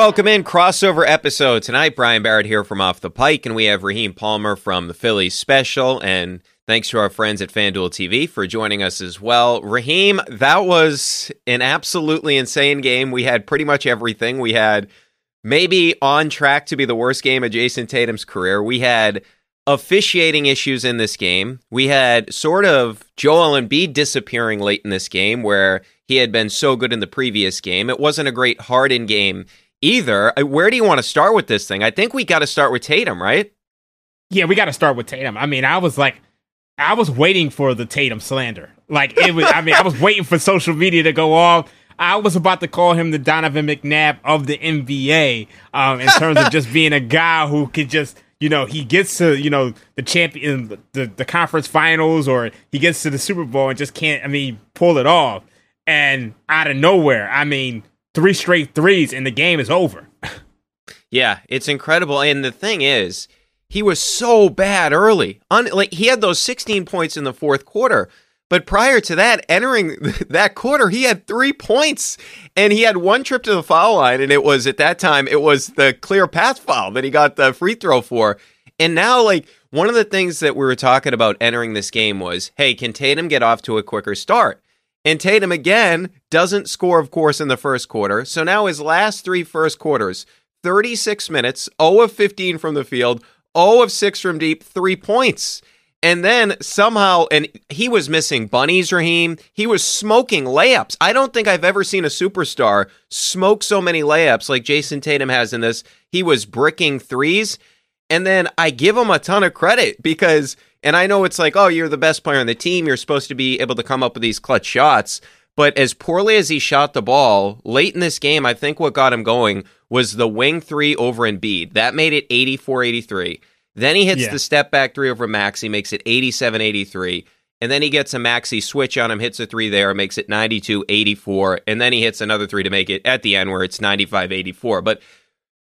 Welcome in, crossover episode. Tonight, Brian Barrett here from Off the Pike, and we have Raheem Palmer from the Phillies Special. And thanks to our friends at FanDuel TV for joining us as well. Raheem, that was an absolutely insane game. We had pretty much everything. We had maybe on track to be the worst game of Jayson Tatum's career. We had officiating issues in this game. We had sort of Joel Embiid disappearing late in this game where he had been so good in the previous game. It wasn't a great Harden game either. Uh, where do you want to start with this thing? I think we got to start with Tatum, right? Yeah, we got to start with Tatum. I mean, I was like, I was waiting for the Tatum slander. Like it was. I mean, I was waiting for social media to go off. I was about to call him the Donovan McNabb of the NBA um, in terms of just being a guy who could just, you know, he gets to, you know, the champion, the, the conference finals, or he gets to the Super Bowl and just can't, I mean, pull it off. And out of nowhere, I mean, three straight threes and the game is over. yeah, it's incredible. And the thing is, he was so bad early. Un- like he had those 16 points in the fourth quarter. But prior to that, entering that quarter, he had three points and he had one trip to the foul line. And it was at that time, it was the clear path foul that he got the free throw for. And now, like, one of the things that we were talking about entering this game was hey, can Tatum get off to a quicker start? And Tatum again doesn't score, of course, in the first quarter. So now his last three first quarters 36 minutes, 0 of 15 from the field, 0 of 6 from deep, three points. And then somehow, and he was missing bunnies, Raheem. He was smoking layups. I don't think I've ever seen a superstar smoke so many layups like Jayson Tatum has in this. He was bricking threes. And then I give him a ton of credit because and I know it's like, oh, you're the best player on the team. You're supposed to be able to come up with these clutch shots. But as poorly as he shot the ball late in this game, I think what got him going was the wing three over Embiid. That made it 84 83. Then he hits yeah. the step back three over Maxey, makes it 87 83. And then he gets a Maxey switch on him, hits a three there, makes it 92 84. And then he hits another three to make it at the end where it's 95 84. But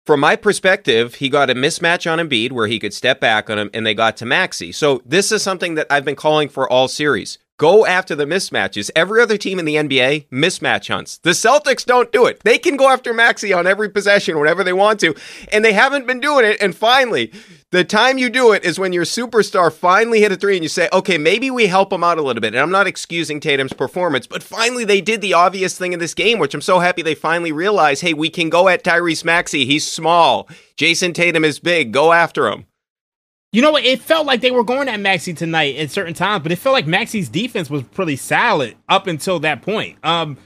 from my perspective, he got a mismatch on Embiid where he could step back on him, and they got to Maxey. So this is something that I've been calling for all series. Go after the mismatches. Every other team in the NBA mismatch hunts. The Celtics don't do it. They can go after Maxey on every possession whenever they want to, and they haven't been doing it. And finally, the time you do it is when your superstar finally hit a three and you say, okay, maybe we help him out a little bit. And I'm not excusing Tatum's performance, but finally they did the obvious thing in this game, which I'm so happy they finally realized hey, we can go at Tyrese Maxey. He's small. Jayson Tatum is big. Go after him. You know what? It felt like they were going at Maxey tonight at certain times, but it felt like Maxey's defense was pretty solid up until that point. Um,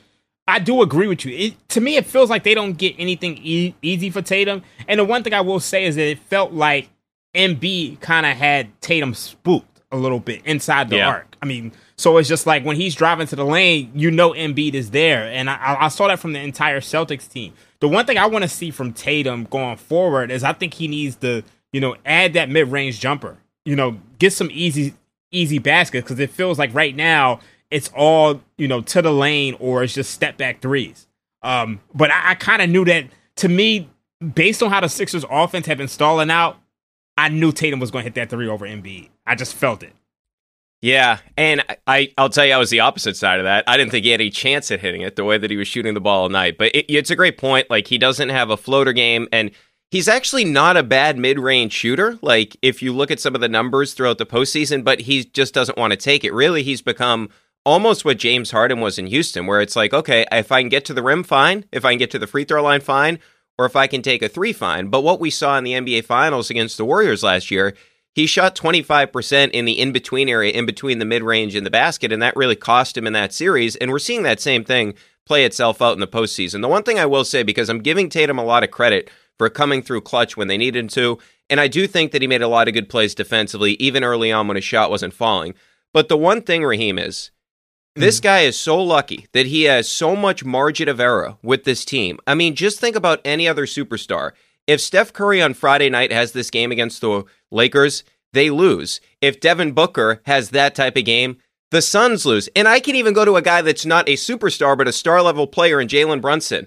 I do agree with you. It, to me, it feels like they don't get anything e- easy for Tatum. And the one thing I will say is that it felt like Embiid kind of had Tatum spooked a little bit inside the yeah. arc. I mean, so it's just like when he's driving to the lane, you know Embiid is there, and I, I saw that from the entire Celtics team. The one thing I want to see from Tatum going forward is I think he needs to, you know, add that mid range jumper. You know, get some easy easy baskets because it feels like right now it's all you know to the lane or it's just step back threes. Um, but I, I kind of knew that to me, based on how the Sixers offense had been stalling out, I knew Tatum was going to hit that three over Embiid. I just felt it. Yeah, and I I'll tell you I was the opposite side of that. I didn't think he had any chance at hitting it the way that he was shooting the ball all night. But it, it's a great point. Like he doesn't have a floater game, and he's actually not a bad mid range shooter. Like if you look at some of the numbers throughout the postseason, but he just doesn't want to take it. Really, he's become almost what James Harden was in Houston, where it's like, okay, if I can get to the rim, fine. If I can get to the free throw line, fine or if I can take a three fine. But what we saw in the NBA Finals against the Warriors last year, he shot 25% in the in between area, in between the mid range and the basket, and that really cost him in that series. And we're seeing that same thing play itself out in the postseason. The one thing I will say, because I'm giving Tatum a lot of credit for coming through clutch when they needed to, and I do think that he made a lot of good plays defensively, even early on when his shot wasn't falling. But the one thing, Raheem, is this mm. guy is so lucky that he has so much margin of error with this team. I mean, just think about any other superstar. If Steph Curry on Friday night has this game against the Lakers, they lose. If Devin Booker has that type of game, the Suns lose. And I can even go to a guy that's not a superstar, but a star level player in Jalen Brunson.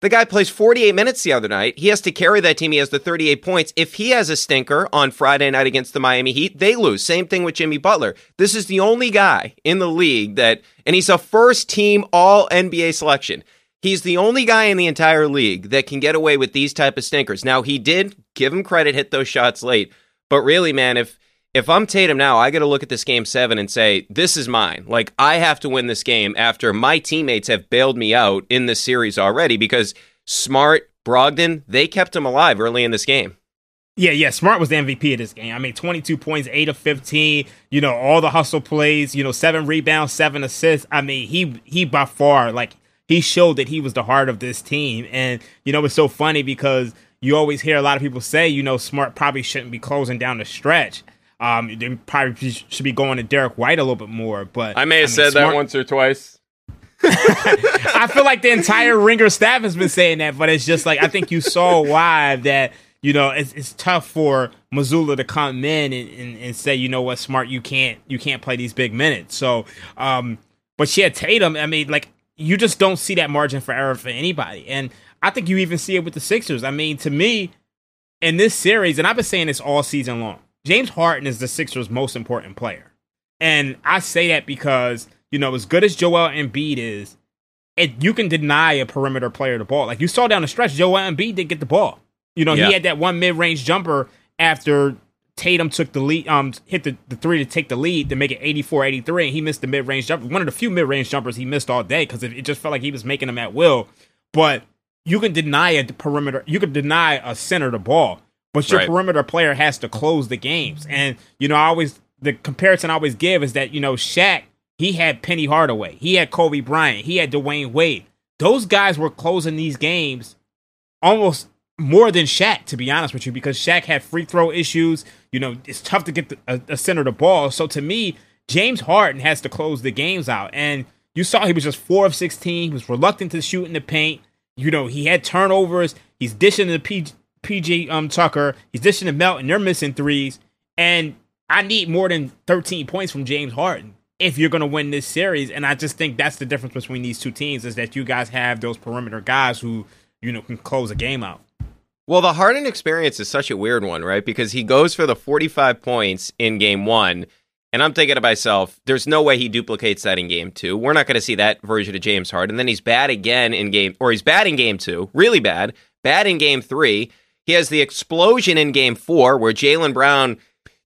The guy plays 48 minutes the other night. He has to carry that team. He has the 38 points. If he has a stinker on Friday night against the Miami Heat, they lose. Same thing with Jimmy Butler. This is the only guy in the league that, and he's a first team all NBA selection. He's the only guy in the entire league that can get away with these type of stinkers. Now he did give him credit, hit those shots late, but really, man, if if I'm Tatum now, I got to look at this game seven and say this is mine. Like I have to win this game after my teammates have bailed me out in this series already because Smart, Brogdon, they kept him alive early in this game. Yeah, yeah. Smart was the MVP of this game. I mean, 22 points, 8 of 15, you know, all the hustle plays, you know, 7 rebounds, 7 assists. I mean, he he by far like he showed that he was the heart of this team. And you know, it's so funny because you always hear a lot of people say, you know, Smart probably shouldn't be closing down the stretch. Um, they probably should be going to Derek White a little bit more. But I may have I mean, said Smart, that once or twice. I feel like the entire Ringer staff has been saying that, but it's just like I think you saw why that you know, it's, it's tough for Mazzulla to come in and, and, and, say, you know what, smart, you can't you can't play these big minutes. So, um, but yeah, Tatum, I mean, like you just don't see that margin for error for anybody, and I think you even see it with the Sixers. I mean, to me, in this series, and I've been saying this all season long, James Harden is the Sixers' most important player, and I say that because you know, as good as Joel Embiid is, it, you can deny a perimeter player the ball. Like you saw down the stretch, Joel Embiid didn't get the ball. You know, yeah. he had that one mid range jumper after Tatum took the lead, um, hit the, the three to take the lead to make it 84 83, and he missed the mid range jumper. One of the few mid range jumpers he missed all day because it, it, just felt like he was making them at will. But you can deny a perimeter, you can deny a center the ball, but your right. perimeter player has to close the games. And, you know, I always, the comparison I always give is that, you know, Shaq, he had Penny Hardaway, he had Kobe Bryant, he had Dwyane Wade. Those guys were closing these games almost more than Shaq, to be honest with you, because Shaq had free throw issues. You know, it's tough to get the, a, a center the ball. So to me, James Harden has to close the games out. And you saw he was just four of 16. He was reluctant to shoot in the paint. You know, he had turnovers. He's dishing the PG, PJ um, Tucker. He's dishing to Melton. They're missing threes. And I need more than 13 points from James Harden if you're going to win this series. And I just think that's the difference between these two teams is that you guys have those perimeter guys who, you know, can close a game out. Well, the Harden experience is such a weird one, right? Because he goes for the 45 points in game one, and I'm thinking to myself, there's no way he duplicates that in game two. We're not going to see that version of James Harden. And then he's bad again in game, or he's bad in game two, really bad, bad in game three. He has the explosion in game four where Jaylen Brown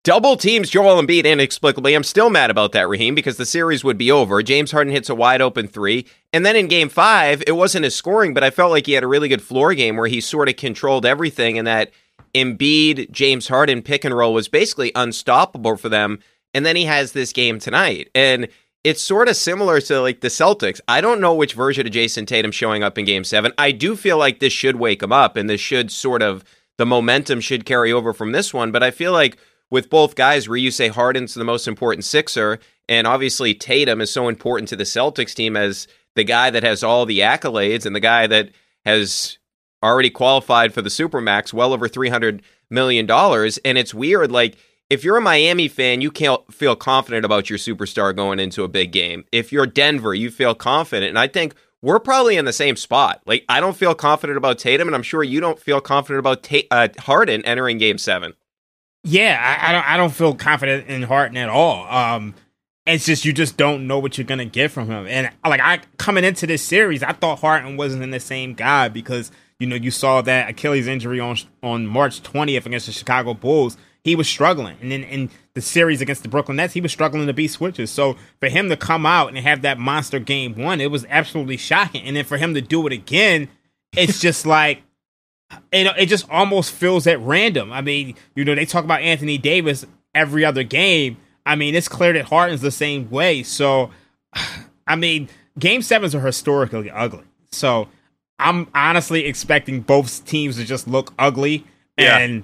double teams Joel Embiid inexplicably. I'm still mad about that, Raheem, because the series would be over. James Harden hits a wide open three. And then in game five, it wasn't his scoring, but I felt like he had a really good floor game where he sort of controlled everything and that Embiid, James Harden pick and roll was basically unstoppable for them. And then he has this game tonight. And it's sort of similar to like the Celtics. I don't know which version of Jayson Tatum showing up in game seven. I do feel like this should wake him up and this should sort of the momentum should carry over from this one. But I feel like with both guys where you say Harden's the most important Sixer, and obviously Tatum is so important to the Celtics team as the guy that has all the accolades and the guy that has already qualified for the Supermax, well over $300 million. And it's weird, like, if you're a Miami fan, you can't feel confident about your superstar going into a big game. If you're Denver, you feel confident. And I think we're probably in the same spot. Like, I don't feel confident about Tatum, and I'm sure you don't feel confident about Ta- uh, Harden entering game seven. Yeah, I, I, don't. I don't feel confident in Harden at all. Um, it's just you just don't know what you're gonna get from him. And like I coming into this series, I thought Harden wasn't in the same guy because you know you saw that Achilles injury on on March 20th against the Chicago Bulls. He was struggling, and then in the series against the Brooklyn Nets, he was struggling to beat switches. So for him to come out and have that monster game one, it was absolutely shocking. And then for him to do it again, it's just like it, it just almost feels at random. I mean, you know, they talk about Anthony Davis every other game. I mean, it's clear that Harden's the same way. So, I mean, game sevens are historically ugly. So, I'm honestly expecting both teams to just look ugly and yeah.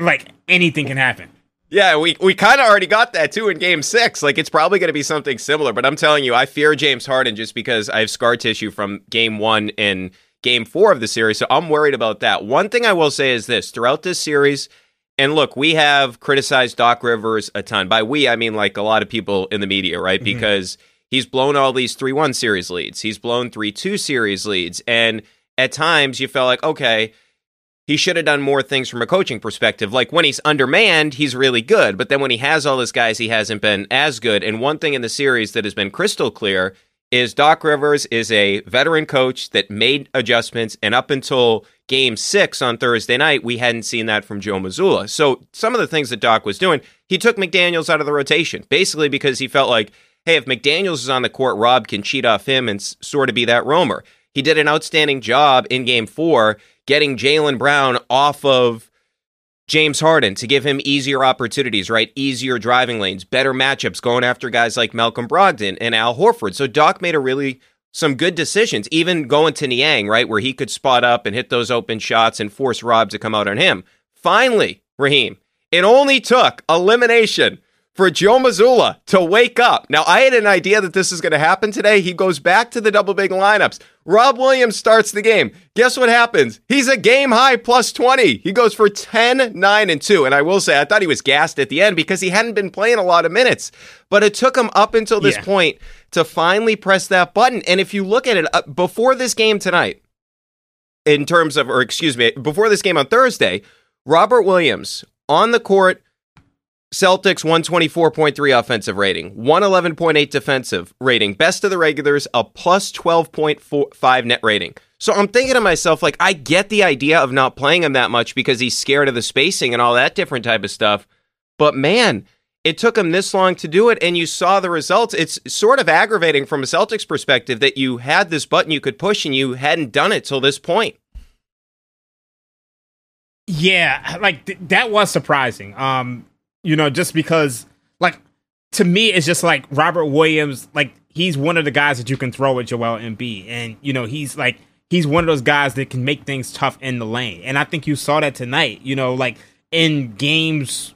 Like anything can happen. Yeah, we, we kind of already got that too in game six. Like, it's probably going to be something similar, but I'm telling you, I fear James Harden just because I have scar tissue from game one and game four of the series. So I'm worried about that. One thing I will say is this throughout this series, and look, we have criticized Doc Rivers a ton. By we, I mean like a lot of people in the media, right? Mm-hmm. Because he's blown all these 3 1 series leads, he's blown 3 2 series leads. And at times you felt like, okay, he should have done more things from a coaching perspective. Like when he's undermanned, he's really good. But then when he has all his guys, he hasn't been as good. And one thing in the series that has been crystal clear is Doc Rivers is a veteran coach that made adjustments, and up until game six on Thursday night, we hadn't seen that from Joe Mazzulla. So some of the things that Doc was doing, he took McDaniels out of the rotation, basically because he felt like, hey, if McDaniels is on the court, Rob can cheat off him and sort of be that roamer. He did an outstanding job in game four getting Jaylen Brown off of James Harden to give him easier opportunities, right? Easier driving lanes, better matchups, going after guys like Malcolm Brogdon and Al Horford. So Doc made a really some good decisions, even going to Niang, right, where he could spot up and hit those open shots and force Rob to come out on him. Finally, Raheem, it only took elimination for Joe Mazzulla to wake up. Now, I had an idea that this is going to happen today. He goes back to the double big lineups. Rob Williams starts the game. Guess what happens? He's a game high plus 20. He goes for 10, 9, and 2. And I will say, I thought he was gassed at the end because he hadn't been playing a lot of minutes. But it took him up until this yeah. point to finally press that button. And if you look at it, uh, before this game tonight, in terms of, or excuse me, before this game on Thursday, Robert Williams on the court Celtics 124.3 offensive rating, 111.8 defensive rating, best of the regulars, a plus 12.5 net rating. So I'm thinking to myself, like, I get the idea of not playing him that much because he's scared of the spacing and all that different type of stuff. But man, it took him this long to do it, and you saw the results. It's sort of aggravating from a Celtics perspective that you had this button you could push and you hadn't done it till this point. Yeah, like th- that was surprising. Um, you know, just because like to me it's just like Robert Williams, like he's one of the guys that you can throw at Joel Embiid, and you know he's like he's one of those guys that can make things tough in the lane, and I think you saw that tonight. You know, like in games.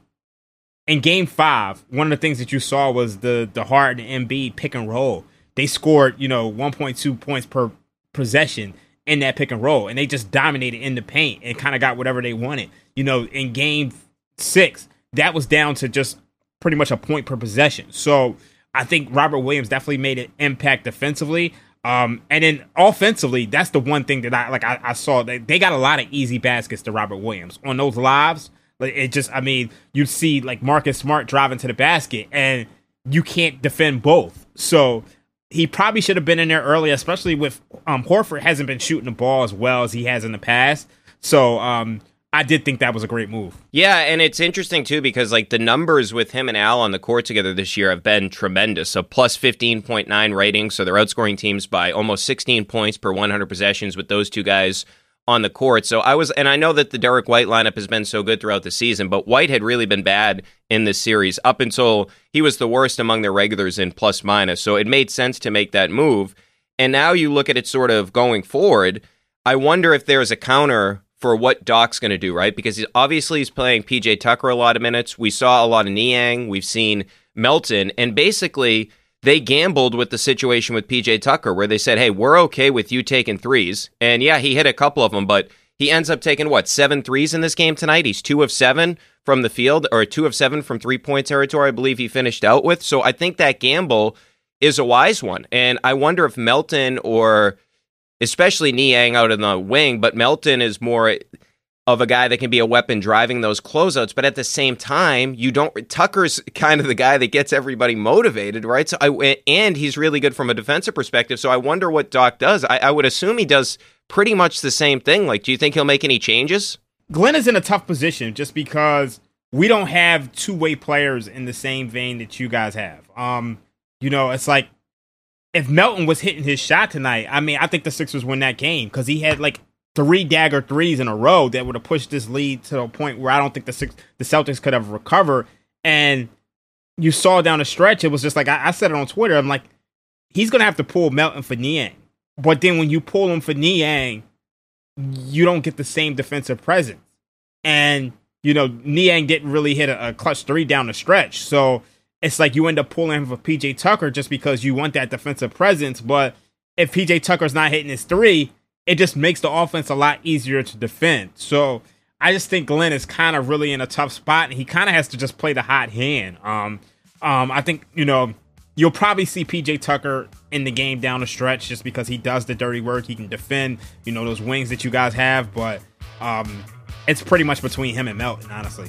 In game five, one of the things that you saw was the the hard and Embiid pick and roll. They scored, you know, 1.2 points per possession in that pick and roll, and they just dominated in the paint and kind of got whatever they wanted. You know, in game six, that was down to just pretty much a point per possession. So I think Robert Williams definitely made an impact defensively. Um, and then offensively, that's the one thing that I like. I, I saw they got a lot of easy baskets to Robert Williams on those lives. Like it just, I mean, you see like Marcus Smart driving to the basket, and you can't defend both. So he probably should have been in there early, especially with um, Horford hasn't been shooting the ball as well as he has in the past. So um, I did think that was a great move. Yeah, and it's interesting too because like the numbers with him and Al on the court together this year have been tremendous. A plus 15.9 rating, so they're outscoring teams by almost 16 points per 100 possessions with those two guys on the court. So I was and I know that the Derek White lineup has been so good throughout the season, but White had really been bad in this series up until he was the worst among their regulars in plus minus. So it made sense to make that move. And now you look at it sort of going forward, I wonder if there's a counter for what Doc's going to do, right? Because he, obviously he's playing PJ Tucker a lot of minutes. We saw a lot of Niang. We've seen Melton. And basically, they gambled with the situation with PJ Tucker where they said, hey, we're okay with you taking threes. And yeah, he hit a couple of them, but he ends up taking what, seven threes in this game tonight? He's two of seven from the field, or two of seven from three point territory, I believe he finished out with. So I think that gamble is a wise one. And I wonder if Melton or especially Niang out in the wing, but Melton is more of a guy that can be a weapon driving those closeouts. But at the same time, you don't. Tucker's kind of the guy that gets everybody motivated, right? So I and he's really good from a defensive perspective. So I wonder what Doc does. I, I would assume he does pretty much the same thing. Like, do you think he'll make any changes? Glenn is in a tough position just because we don't have two way players in the same vein that you guys have. Um, you know, it's like if Melton was hitting his shot tonight, I mean, I think the Sixers win that game because he had like three dagger threes in a row that would have pushed this lead to a point where I don't think the Six, the Celtics could have recovered. And you saw down the stretch, it was just like I, I said it on Twitter. I'm like, he's gonna have to pull Melton for Niang, but then when you pull him for Niang, you don't get the same defensive presence. And you know, Niang didn't really hit a, a clutch three down the stretch, so it's like you end up pulling him for PJ Tucker just because you want that defensive presence. But if PJ Tucker's not hitting his three, it just makes the offense a lot easier to defend. So I just think Glenn is kind of really in a tough spot, and he kind of has to just play the hot hand. Um, um, I think you know you'll probably see PJ Tucker in the game down the stretch just because he does the dirty work. He can defend, you know, those wings that you guys have, but um, it's pretty much between him and Melton, honestly.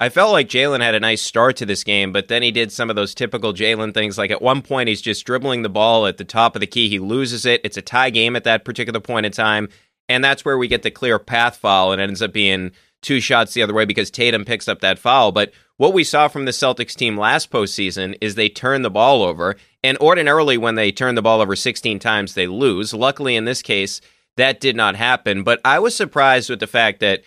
I felt like Jaylen had a nice start to this game, but then he did some of those typical Jaylen things. Like at one point, he's just dribbling the ball at the top of the key. He loses it. It's a tie game at that particular point in time. And that's where we get the clear path foul, and it ends up being two shots the other way because Tatum picks up that foul. But what we saw from the Celtics team last postseason is they turn the ball over. And ordinarily, when they turn the ball over 16 times, they lose. Luckily, in this case, that did not happen. But I was surprised with the fact that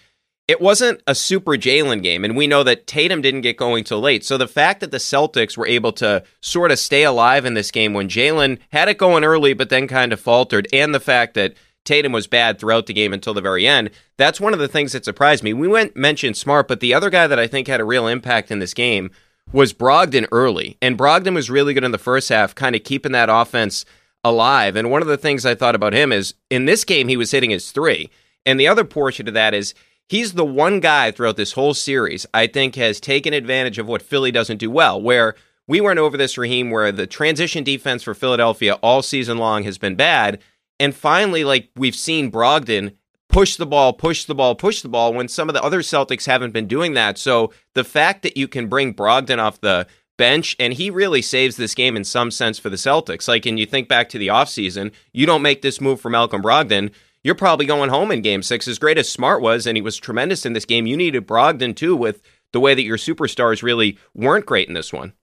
it wasn't a super Jaylen game, and we know that Tatum didn't get going till late. So the fact that the Celtics were able to sort of stay alive in this game when Jaylen had it going early, but then kind of faltered, and the fact that Tatum was bad throughout the game until the very end, that's one of the things that surprised me. We went mentioned Smart, but the other guy that I think had a real impact in this game was Brogdon early, and Brogdon was really good in the first half, kind of keeping that offense alive. And one of the things I thought about him is in this game he was hitting his three, and the other portion of that is he's the one guy throughout this whole series I think has taken advantage of what Philly doesn't do well, where we went over this, Raheem, where the transition defense for Philadelphia all season long has been bad. And finally, like we've seen Brogdon push the ball, push the ball, push the ball when some of the other Celtics haven't been doing that. So the fact that you can bring Brogdon off the bench and he really saves this game in some sense for the Celtics. Like, and you think back to the offseason, you don't make this move for Malcolm Brogdon you're probably going home in game six. As great as Smart was, and he was tremendous in this game, you needed Brogdon too with the way that your superstars really weren't great in this one.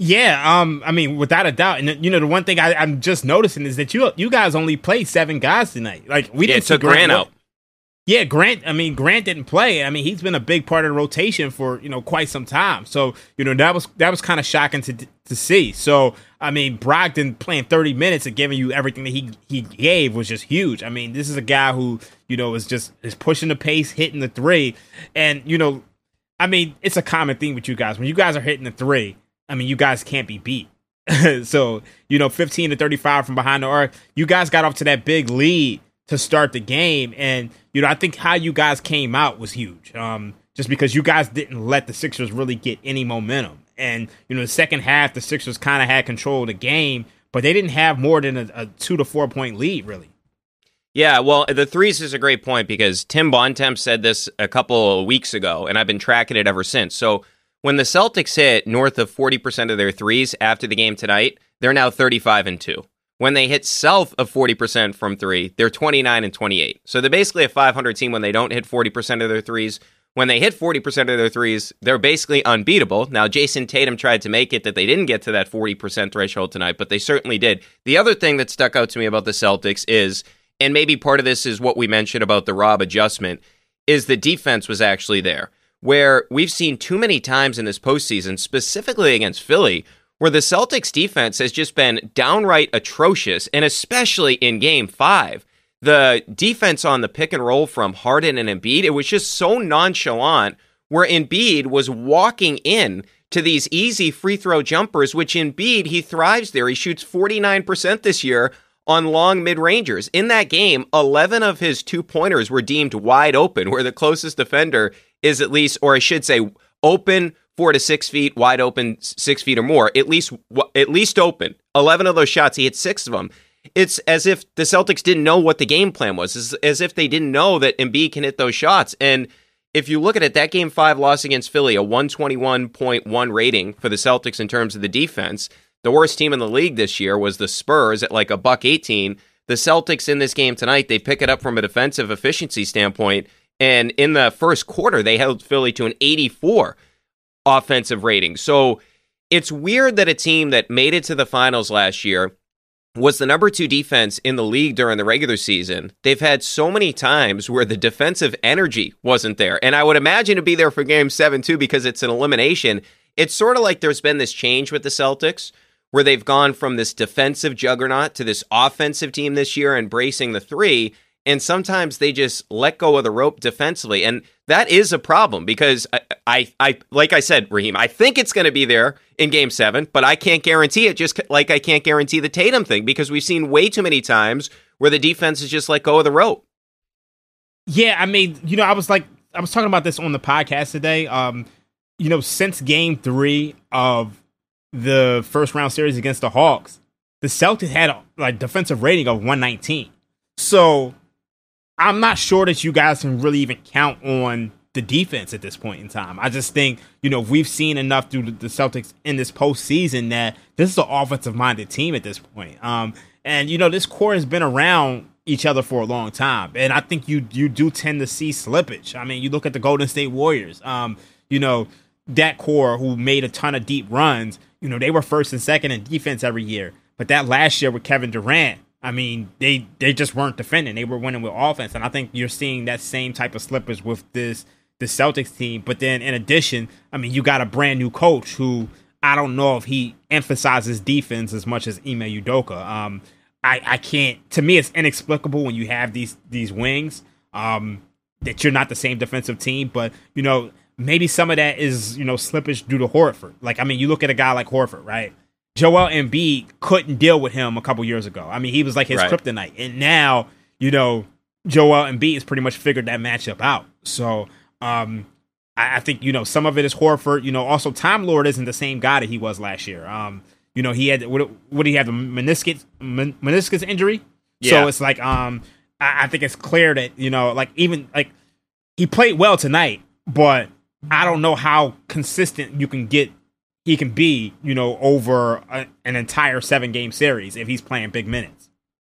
Yeah, um, I mean, without a doubt, and you know, the one thing I, am just noticing is that you you guys only played seven guys tonight. Like we yeah, didn't took Grant, Grant out. Yeah, Grant. I mean, Grant didn't play. I mean, he's been a big part of the rotation for you know quite some time. So you know that was that was kind of shocking to to see. So I mean, Brogdon playing thirty minutes and giving you everything that he he gave was just huge. I mean, this is a guy who you know is just is pushing the pace, hitting the three, and you know, I mean, it's a common thing with you guys when you guys are hitting the three. I mean, you guys can't be beat. so you know, fifteen to thirty five from behind the arc, you guys got off to that big lead to start the game. And, you know, I think how you guys came out was huge. Um, just because you guys didn't let the Sixers really get any momentum. And, you know, the second half, the Sixers kind of had control of the game, but they didn't have more than a, a two to four point lead, really. Yeah, well, the threes is a great point because Tim Bontemps said this a couple of weeks ago, and I've been tracking it ever since. So when the Celtics hit north of 40% of their threes after the game tonight, they're now 35 and 2. When they hit south of 40% from three, they're 29 and 28. So they're basically a 500 team when they don't hit 40% of their threes. When they hit 40% of their threes, they're basically unbeatable. Now, Jayson Tatum tried to make it that they didn't get to that 40% threshold tonight, but they certainly did. The other thing that stuck out to me about the Celtics is, and maybe part of this is what we mentioned about the Rob adjustment, is the defense was actually there. Where we've seen too many times in this postseason, specifically against Philly, where the Celtics defense has just been downright atrocious, and especially in game five. The defense on the pick and roll from Harden and Embiid, it was just so nonchalant where Embiid was walking in to these easy free throw jumpers, which Embiid, he thrives there. He shoots 49% this year on long mid rangers. In that game, 11 of his two pointers were deemed wide open, where the closest defender is at least, or I should say, open four to six feet, wide open, six feet or more, at least at least open. Eleven of those shots, he hit six of them. It's as if the Celtics didn't know what the game plan was. It's as if they didn't know that Embiid can hit those shots. And if you look at it, that game five loss against Philly, a 121.1 rating for the Celtics in terms of the defense. The worst team in the league this year was the Spurs at like a buck 18. The Celtics in this game tonight, they pick it up from a defensive efficiency standpoint. And in the first quarter, they held Philly to an 84 offensive rating. So it's weird that a team that made it to the finals last year was the number two defense in the league during the regular season. They've had so many times where the defensive energy wasn't there. And I would imagine to be there for game seven, too, because it's an elimination. It's sort of like there's been this change with the Celtics where they've gone from this defensive juggernaut to this offensive team this year, embracing the three and sometimes they just let go of the rope defensively, and that is a problem because I, I, I like I said, Raheem, I think it's going to be there in Game Seven, but I can't guarantee it. Just like I can't guarantee the Tatum thing because we've seen way too many times where the defense is just let go of the rope. Yeah, I mean, you know, I was like, I was talking about this on the podcast today. Um, you know, since Game Three of the first round series against the Hawks, the Celtics had a like defensive rating of 119. So I'm not sure that you guys can really even count on the defense at this point in time. I just think, you know, we've seen enough through the Celtics in this postseason that this is an offensive minded team at this point. Um, and, you know, this core has been around each other for a long time. And I think you you do tend to see slippage. I mean, you look at the Golden State Warriors, um, you know, that core who made a ton of deep runs, you know, they were first and second in defense every year. But that last year with Kevin Durant, I mean, they they just weren't defending. They were winning with offense, and I think you're seeing that same type of slippers with this the Celtics team. But then, in addition, I mean, you got a brand new coach who I don't know if he emphasizes defense as much as Ime Udoka. Um, I I can't. To me, it's inexplicable when you have these these wings. Um, that you're not the same defensive team, but you know maybe some of that is you know slippage due to Horford. Like I mean, you look at a guy like Horford, right? Joel Embiid couldn't deal with him a couple years ago. I mean, he was like his right. kryptonite, and now you know Joel Embiid has pretty much figured that matchup out. So um, I, I, think you know some of it is Horford. You know, also Time Lord isn't the same guy that he was last year. Um, you know, he had what, what did he have a meniscus men, meniscus injury. Yeah. So it's like um, I, I think it's clear that you know, like even like he played well tonight, but I don't know how consistent you can get he can be, you know, over a, an entire seven game series if he's playing big minutes.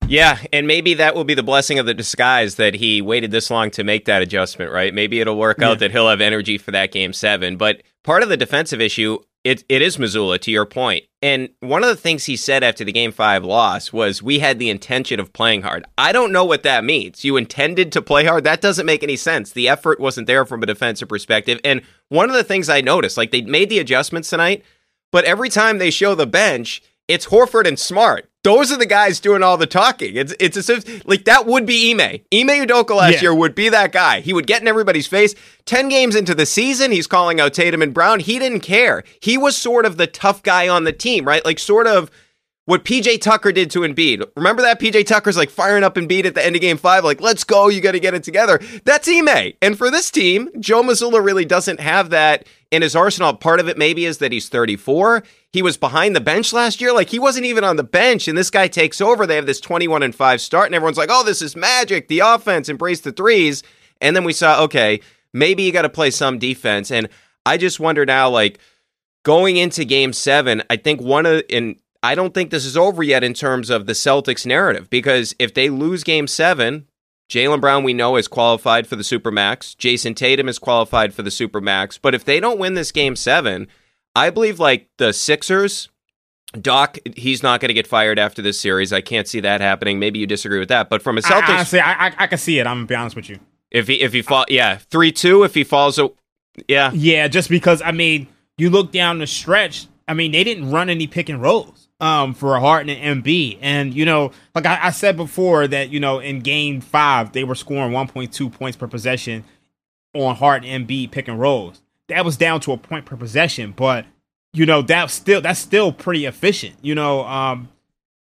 Yeah, and maybe that will be the blessing of the disguise that he waited this long to make that adjustment, right? Maybe it'll work out that he'll have energy for that game seven. But part of the defensive issue, it, it is Mazzulla, to your point. And one of the things he said after the game five loss was, We had the intention of playing hard. I don't know what that means. You intended to play hard? That doesn't make any sense. The effort wasn't there from a defensive perspective. And one of the things I noticed, like they made the adjustments tonight, but every time they show the bench, it's Horford and Smart. Those are the guys doing all the talking. It's it's as if like that would be Ime. Ime Udoka last yeah. year would be that guy. He would get in everybody's face. Ten games into the season, he's calling out Tatum and Brown. He didn't care. He was sort of the tough guy on the team, right? Like sort of what PJ Tucker did to Embiid. Remember that PJ Tucker's like firing up Embiid at the end of game five, like, let's go, you got to get it together. That's Ime. And for this team, Joe Mazzulla really doesn't have that in his arsenal. Part of it maybe is that he's 34. He was behind the bench last year. Like he wasn't even on the bench, and this guy takes over. They have this 21 and 5 start, and everyone's like, oh, this is magic. The offense, embrace the threes. And then we saw, okay, maybe you got to play some defense. And I just wonder now, like, going into game seven, I think one of, and I don't think this is over yet in terms of the Celtics narrative because if they lose game seven, Jaylen Brown, we know, is qualified for the Supermax. Jayson Tatum is qualified for the Supermax. But if they don't win this game seven, I believe like the Sixers, Doc, he's not going to get fired after this series. I can't see that happening. Maybe you disagree with that. But from a Celtics. I, honestly, I, I, I can see it. I'm going to be honest with you. If he, if he fall, yeah, 3 2, if he falls, yeah. Yeah, just because, I mean, you look down the stretch, I mean, they didn't run any pick and rolls um, for Harden and Embiid. And, you know, like I, I, said before that, you know, in game five, they were scoring 1.2 points per possession on Harden and Embiid pick and rolls. That was down to a point per possession, but, you know, that's still that's still pretty efficient, you know, um,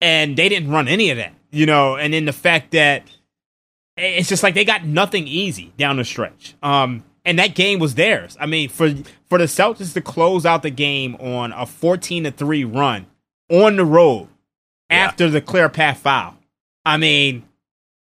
and they didn't run any of that, you know, and then the fact that it's just like they got nothing easy down the stretch. Um, and that game was theirs. I mean, for for the Celtics to close out the game on a 14 to 3 run on the road after the clear path foul. I mean,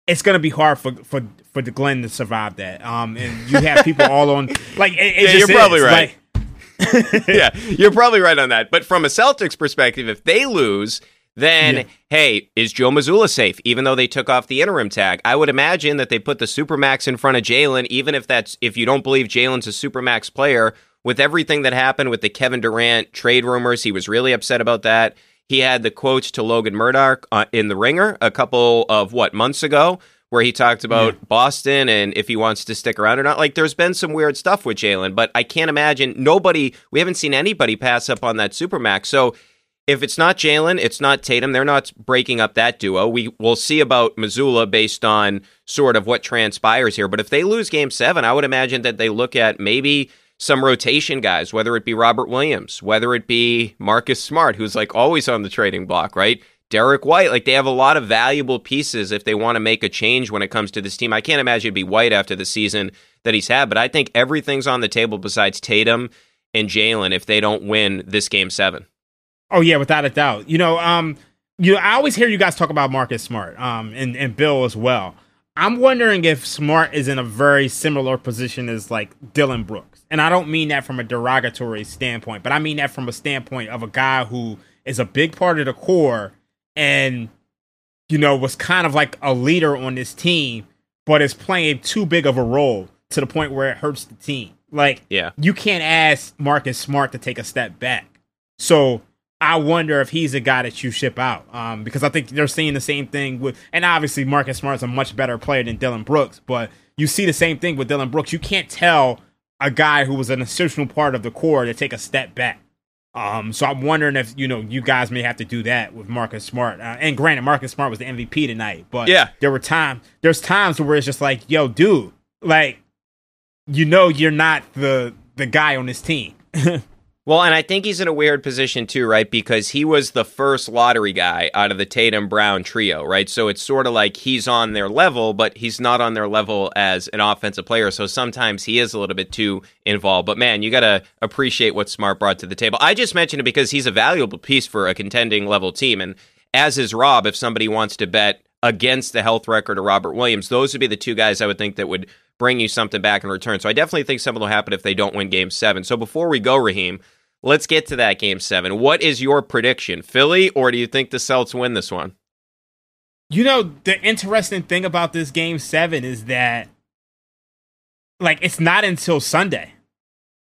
it's gonna be hard for for for the Glenn to survive that. Um, and you have people all on like it, it yeah, you're probably is. right. Like, yeah, you're probably right on that. But from a Celtics perspective, if they lose, then yeah. hey, is Joe Mazzulla safe? Even though they took off the interim tag, I would imagine that they put the supermax in front of Jaylen, Even if that's if you don't believe Jaylen's a supermax player, with everything that happened with the Kevin Durant trade rumors, he was really upset about that He had the quotes to Logan Murdock uh, in the Ringer a couple of what months ago, where he talked about yeah. Boston and if he wants to stick around or not. Like, there's been some weird stuff with Jaylen, but I can't imagine nobody. We haven't seen anybody pass up on that supermax. So if it's not Jaylen, it's not Tatum. They're not breaking up that duo. We will see about Mazzulla based on sort of what transpires here. But if they lose Game Seven, I would imagine that they look at maybe some rotation guys, whether it be Robert Williams, whether it be Marcus Smart, who's like always on the trading block, right? Derek White, like they have a lot of valuable pieces if they want to make a change when it comes to this team. I can't imagine it'd be White after the season that he's had, but I think everything's on the table besides Tatum and Jaylen if they don't win this game seven. Oh yeah, without a doubt. You know, um, you know, I always hear you guys talk about Marcus Smart, um, and and Bill as well. I'm wondering if Smart is in a very similar position as like Dillon Brooks. And I don't mean that from a derogatory standpoint, but I mean that from a standpoint of a guy who is a big part of the core and, you know, was kind of like a leader on this team, but is playing too big of a role to the point where it hurts the team. Like, yeah. you can't ask Marcus Smart to take a step back. So I wonder if he's a guy that you ship out um, because I think they're seeing the same thing with, and obviously Marcus Smart's a much better player than Dillon Brooks, but you see the same thing with Dillon Brooks. You can't tell a guy who was an essential part of the core to take a step back. Um, so I'm wondering if you know you guys may have to do that with Marcus Smart. Uh, and granted, Marcus Smart was the MVP tonight, but yeah, there were times there's times where it's just like, yo, dude, like you know you're not the the guy on this team. Well, and I think he's in a weird position too, right? Because he was the first lottery guy out of the Tatum Brown trio, right? So it's sort of like he's on their level, but he's not on their level as an offensive player. So sometimes he is a little bit too involved. But man, you got to appreciate what Smart brought to the table. I just mentioned it because he's a valuable piece for a contending level team. And as is Rob, if somebody wants to bet against the health record of Robert Williams, those would be the two guys I would think that would bring you something back in return. So I definitely think something will happen if they don't win game seven. So before we go, Raheem, Let's get to that game seven. What is your prediction? Philly, or do you think the Celts win this one? You know, the interesting thing about this game seven is that, like, it's not until Sunday.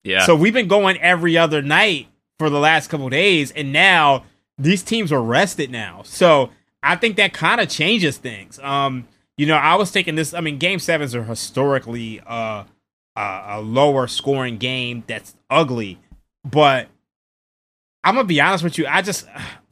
Yeah. So we've been going every other night for the last couple days, and now these teams are rested now. So I think that kind of changes things. Um, you know, I was thinking this. I mean, game sevens are historically uh, a, a lower scoring game that's ugly. But I'm gonna be honest with you. I just,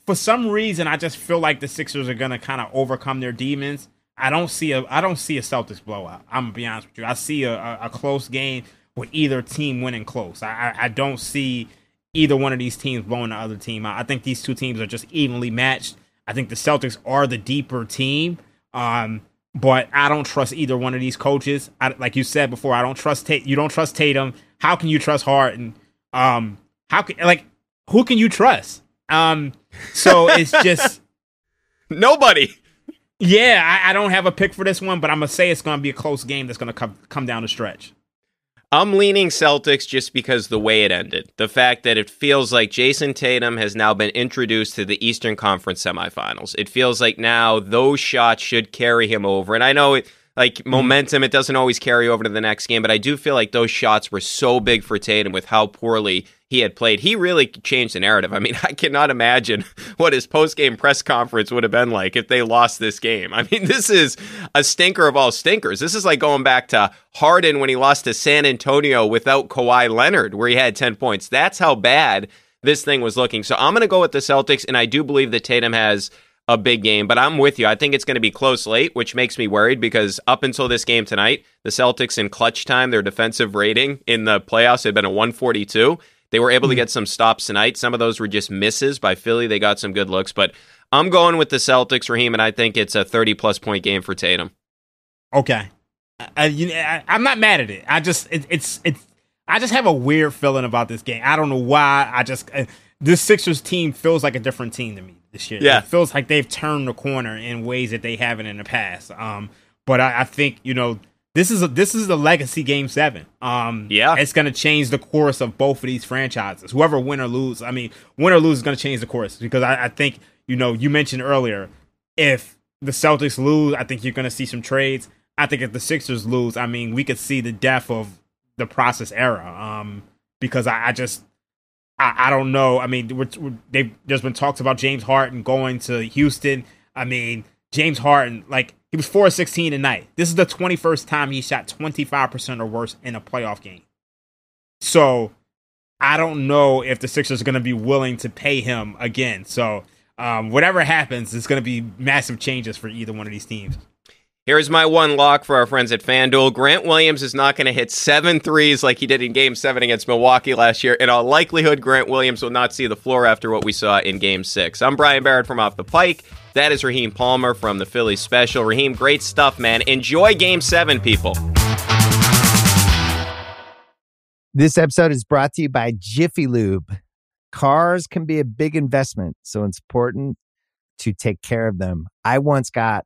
for some reason, I just feel like the Sixers are gonna kind of overcome their demons. I don't see a, I don't see a Celtics blowout. I'm gonna be honest with you. I see a, a, a close game with either team winning close. I, I, I don't see either one of these teams blowing the other team out. I think these two teams are just evenly matched. I think the Celtics are the deeper team. Um, but I don't trust either one of these coaches. I, like you said before, I don't trust Tate. You don't trust Tatum. How can you trust Harden? Um, how can like who can you trust? Um, so it's just nobody. Yeah, I, I, don't have a pick for this one, but I'm gonna say it's gonna be a close game that's gonna come come down the stretch. I'm leaning Celtics just because the way it ended. The fact that it feels like Jayson Tatum has now been introduced to the Eastern Conference semifinals. It feels like now those shots should carry him over. And I know it like mm-hmm. momentum. It doesn't always carry over to the next game, but I do feel like those shots were so big for Tatum with how poorly he had played. He really changed the narrative. I mean, I cannot imagine what his post game press conference would have been like if they lost this game. I mean, this is a stinker of all stinkers. This is like going back to Harden when he lost to San Antonio without Kawhi Leonard, where he had 10 points. That's how bad this thing was looking. So I'm going to go with the Celtics, and I do believe that Tatum has a big game, but I'm with you. I think it's going to be close late, which makes me worried because up until this game tonight, the Celtics in clutch time, their defensive rating in the playoffs had been a 142. They were able mm-hmm. to hmm. get some stops tonight. Some of those were just misses by Philly. They got some good looks, but I'm going with the Celtics, Raheem, and I think it's a 30 plus point game for Tatum. Okay. I, you, I, am not mad at it. I just, it, it's, it's, I just have a weird feeling about this game. I don't know why. I just, uh, this Sixers team feels like a different team to me this year. Yeah. It feels like they've turned the corner in ways that they haven't in the past. Um, but I, I think you know this is a this is the legacy game seven. Um, yeah, it's going to change the course of both of these franchises. Whoever win or lose, I mean, win or lose is going to change the course because I, I think you know you mentioned earlier if the Celtics lose, I think you're going to see some trades. I think if the Sixers lose, I mean, we could see the death of the process era. Um, because I, I just I, I don't know. I mean, we're, we're, there's been talks about James Harden going to Houston. I mean, James Harden, like he was four sixteen tonight. This is the twenty first time he shot twenty five percent or worse in a playoff game. So I don't know if the Sixers are going to be willing to pay him again. So um, whatever happens, it's going to be massive changes for either one of these teams. Here's my one lock for our friends at FanDuel. Grant Williams is not going to hit seven threes like he did in Game 7 against Milwaukee last year. In all likelihood, Grant Williams will not see the floor after what we saw in Game 6. I'm Brian Barrett from Off the Pike. That is Raheem Palmer from the Philly Special. Raheem, great stuff, man. Enjoy Game 7, people. This episode is brought to you by Jiffy Lube. Cars can be a big investment, so it's important to take care of them. I once got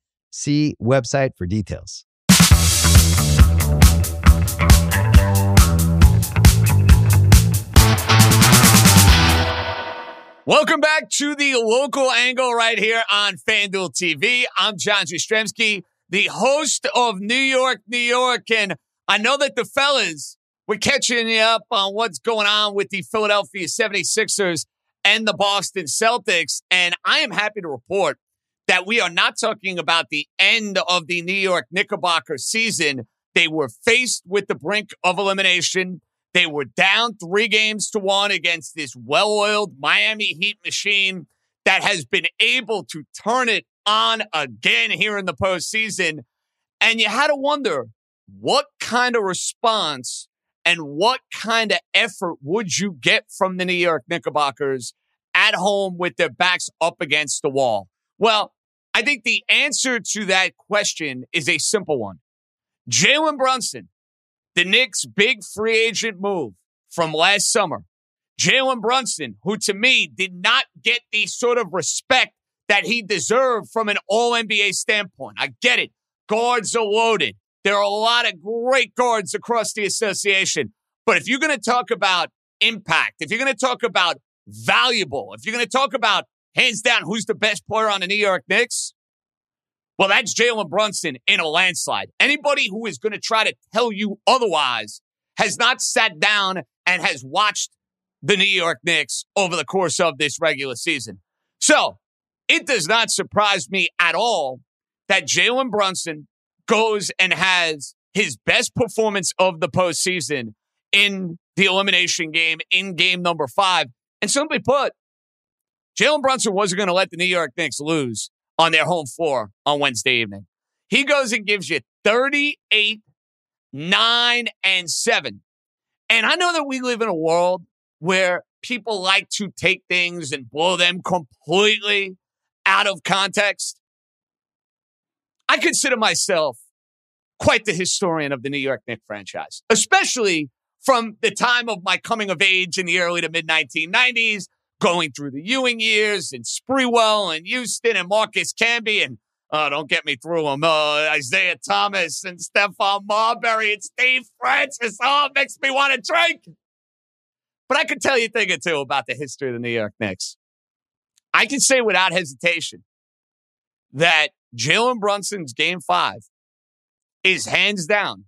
See website for details. Welcome back to the local angle right here on FanDuel TV. I'm John Jastremski, the host of New York, New York. And I know that the fellas were catching you up on what's going on with the Philadelphia 76ers and the Boston Celtics. And I am happy to report that we are not talking about the end of the New York Knickerbocker season. They were faced with the brink of elimination. They were down three games to one against this well oiled Miami Heat machine that has been able to turn it on again here in the postseason. And you had to wonder what kind of response and what kind of effort would you get from the New York Knickerbockers at home with their backs up against the wall? Well, I think the answer to that question is a simple one. Jalen Brunson, the Knicks' big free agent move from last summer. Jalen Brunson, who to me did not get the sort of respect that he deserved from an all NBA standpoint. I get it. Guards are loaded. There are a lot of great guards across the association. But if you're going to talk about impact, if you're going to talk about valuable, if you're going to talk about hands down who's the best player on the New York Knicks, well, that's Jalen Brunson in a landslide. Anybody who is going to try to tell you otherwise has not sat down and has watched the New York Knicks over the course of this regular season. So it does not surprise me at all that Jalen Brunson goes and has his best performance of the postseason in the elimination game in game number five. And simply put, Jalen Brunson wasn't going to let the New York Knicks lose on their home floor on Wednesday evening. He goes and gives you 38, 9, and 7. And I know that we live in a world where people like to take things and blow them completely out of context. I consider myself quite the historian of the New York Knicks franchise, especially from the time of my coming of age in the early to mid 1990s, going through the Ewing years and Sprewell and Houston and Marcus Camby and oh, don't get me through them. Uh, Isiah Thomas and Stephon Marbury and Steve Francis. Oh, it makes me want to drink. But I could tell you a thing or two about the history of the New York Knicks. I can say without hesitation that Jalen Brunson's game five is hands down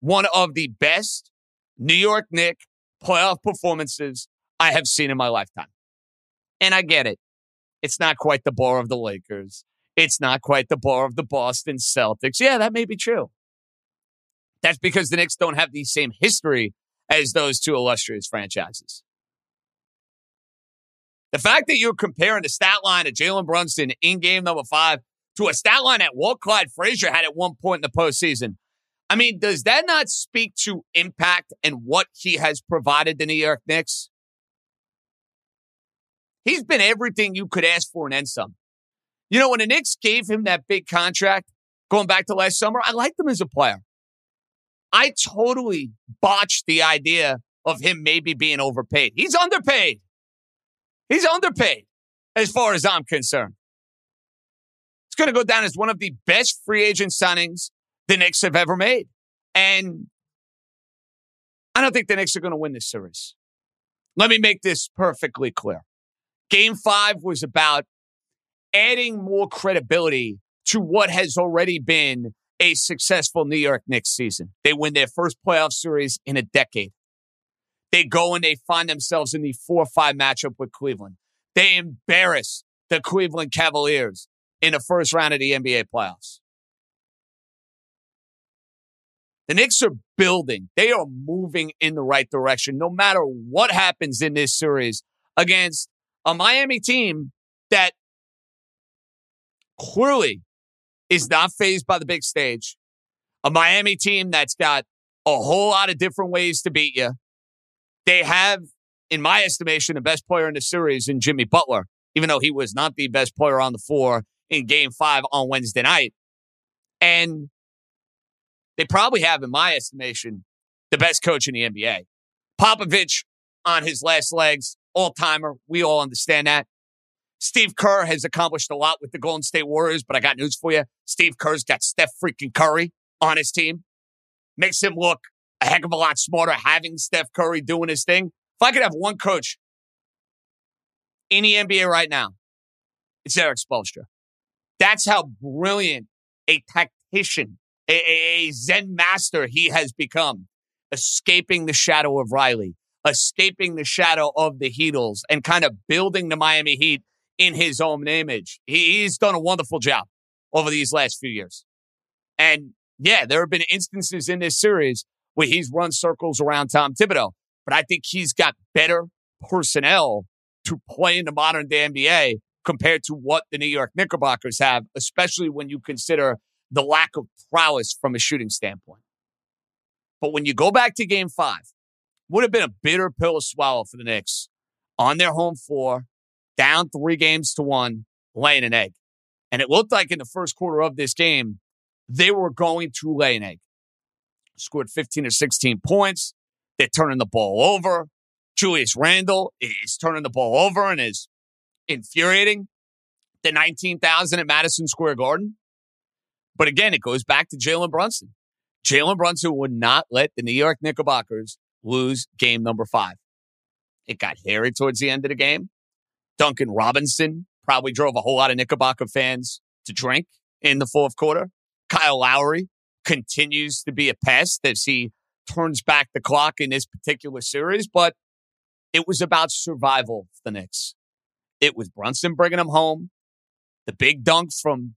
one of the best New York Knicks playoff performances I have seen in my lifetime. And I get it. It's not quite the bar of the Lakers. It's not quite the bar of the Boston Celtics. Yeah, that may be true. That's because the Knicks don't have the same history as those two illustrious franchises. The fact that you're comparing the stat line of Jalen Brunson in game number five to a stat line that Walt Clyde Frazier had at one point in the postseason. I mean, does that not speak to impact and what he has provided the New York Knicks? He's been everything you could ask for and then some. You know, when the Knicks gave him that big contract going back to last summer, I liked him as a player. I totally botched the idea of him maybe being overpaid. He's underpaid. He's underpaid as far as I'm concerned. It's going to go down as one of the best free agent signings the Knicks have ever made. And I don't think the Knicks are going to win this series. Let me make this perfectly clear. Game five was about adding more credibility to what has already been a successful New York Knicks season. They win their first playoff series in a decade. They go and they find themselves in the 4 5 matchup with Cleveland. They embarrass the Cleveland Cavaliers in the first round of the NBA playoffs. The Knicks are building. They are moving in the right direction no matter what happens in this series against a Miami team that clearly is not phased by the big stage. A Miami team that's got a whole lot of different ways to beat you. They have, in my estimation, the best player in the series in Jimmy Butler, even though he was not the best player on the floor in game five on Wednesday night. And they probably have, in my estimation, the best coach in the NBA. Popovich on his last legs, all timer. We all understand that. Steve Kerr has accomplished a lot with the Golden State Warriors, but I got news for you. Steve Kerr's got Steph freaking Curry on his team. Makes him look a heck of a lot smarter having Steph Curry doing his thing. If I could have one coach in the NBA right now, it's Erik Spoelstra. That's how brilliant a tactician, a, a Zen master he has become, escaping the shadow of Riley, escaping the shadow of the Heatles, and kind of building the Miami Heat in his own image. He, he's done a wonderful job over these last few years. And yeah, there have been instances in this series where he's run circles around Tom Thibodeau, but I think he's got better personnel to play in the modern day NBA compared to what the New York Knickerbockers have, especially when you consider the lack of prowess from a shooting standpoint. But when you go back to game five, would have been a bitter pill to swallow for the Knicks on their home floor, down three games to one, laying an egg. And it looked like in the first quarter of this game, they were going to lay an egg. Scored 15 or 16 points. They're turning the ball over. Julius Randle is turning the ball over and is infuriating the 19,000 at Madison Square Garden. But again, it goes back to Jalen Brunson. Jalen Brunson would not let the New York Knickerbockers lose game number five. It got hairy towards the end of the game. Duncan Robinson probably drove a whole lot of Knickerbocker fans to drink in the fourth quarter. Kyle Lowry continues to be a pest as he turns back the clock in this particular series, but it was about survival for the Knicks. It was Brunson bringing him home. The big dunk from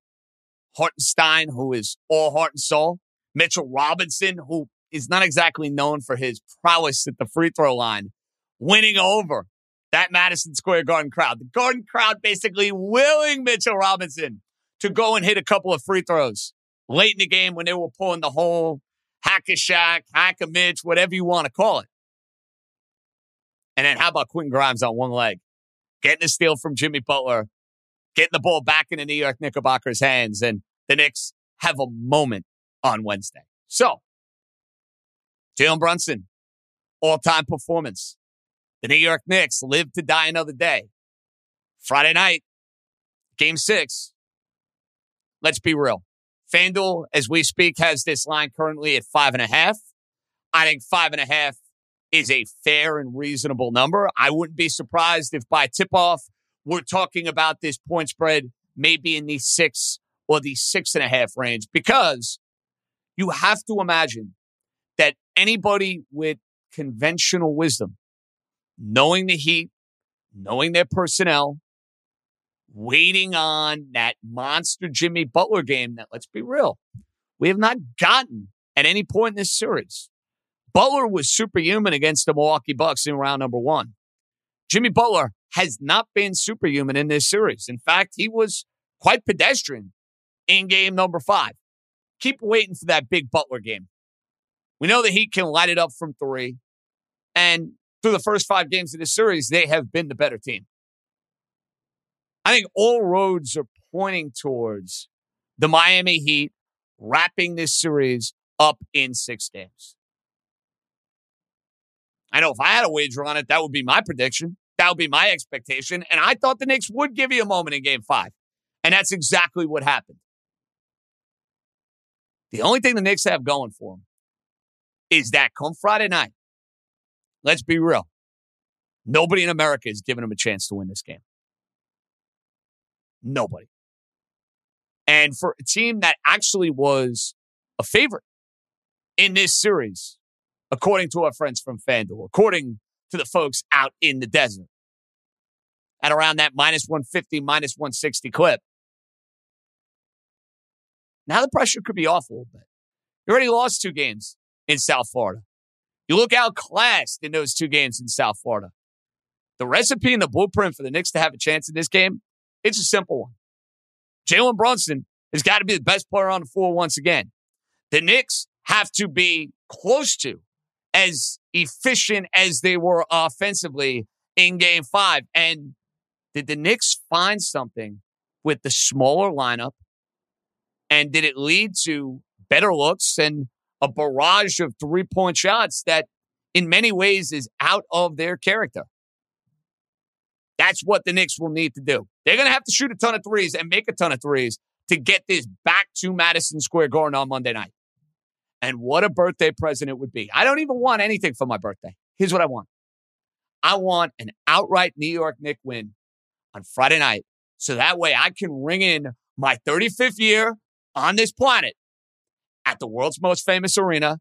Hartenstein, who is all heart and soul. Mitchell Robinson, who is not exactly known for his prowess at the free throw line, winning over that Madison Square Garden crowd. The Garden crowd basically willing Mitchell Robinson to go and hit a couple of free throws late in the game when they were pulling the whole hack a Shaq, hack a Mitch, whatever you want to call it. And then how about Quentin Grimes on one leg? Getting a steal from Jimmy Butler, getting the ball back into New York Knickerbockers' hands, and the Knicks have a moment on Wednesday. So, Jalen Brunson, all time performance. The New York Knicks live to die another day. Friday night, game six. Let's be real. FanDuel, as we speak, has this line currently at five and a half. I think five and a half is a fair and reasonable number. I wouldn't be surprised if by tip off, we're talking about this point spread maybe in the six or the six and a half range because you have to imagine anybody with conventional wisdom knowing the Heat, knowing their personnel, waiting on that monster Jimmy Butler game that, let's be real, we have not gotten at any point in this series. Butler was superhuman against the Milwaukee Bucks in round number one. Jimmy Butler has not been superhuman in this series. In fact, he was quite pedestrian in game number five. Keep waiting for that big Butler game. We know the Heat can light it up from three. And through the first five games of this series, they have been the better team. I think all roads are pointing towards the Miami Heat wrapping this series up in six games. I know if I had a wager on it, that would be my prediction. That would be my expectation. And I thought the Knicks would give you a moment in game five. And that's exactly what happened. The only thing the Knicks have going for them is that come Friday night, let's be real. Nobody in America is giving them a chance to win this game. Nobody. And for a team that actually was a favorite in this series, according to our friends from FanDuel, according to the folks out in the desert, at around that minus 150, minus 160 clip. Now the pressure could be off a little bit. You already lost two games in South Florida. You look outclassed in those two games in South Florida. The recipe and the blueprint for the Knicks to have a chance in this game, it's a simple one. Jalen Brunson has got to be the best player on the floor once again. The Knicks have to be close to as efficient as they were offensively in game five. And did the Knicks find something with the smaller lineup? And did it lead to better looks and a barrage of three point shots that in many ways is out of their character. That's what the Knicks will need to do. They're going to have to shoot a ton of threes and make a ton of threes to get this back to Madison Square Garden on Monday night. And what a birthday present it would be. I don't even want anything for my birthday. Here's what I want I want an outright New York Knicks win on Friday night. So that way I can ring in my 35th year on this planet at the world's most famous arena,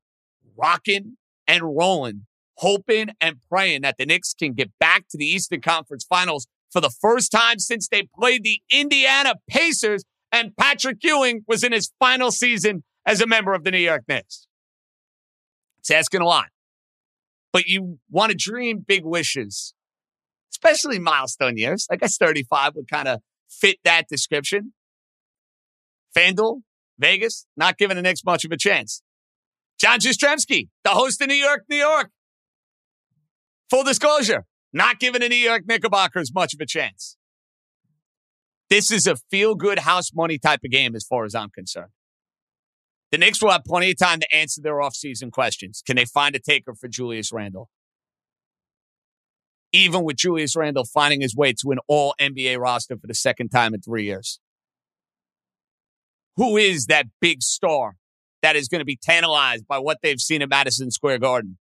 rocking and rolling, hoping and praying that the Knicks can get back to the Eastern Conference Finals for the first time since they played the Indiana Pacers and Patrick Ewing was in his final season as a member of the New York Knicks. It's asking a lot. But you want to dream big wishes, especially milestone years. I guess 35 would kind of fit that description. FanDuel, Vegas, not giving the Knicks much of a chance. John Jastremski, the host of New York, New York. Full disclosure, not giving the New York Knickerbockers much of a chance. This is a feel good house money type of game as far as I'm concerned. The Knicks will have plenty of time to answer their offseason questions. Can they find a taker for Julius Randle? Even with Julius Randle finding his way to an all NBA roster for the second time in three years who is that big star that is going to be tantalized by what they've seen at Madison Square Garden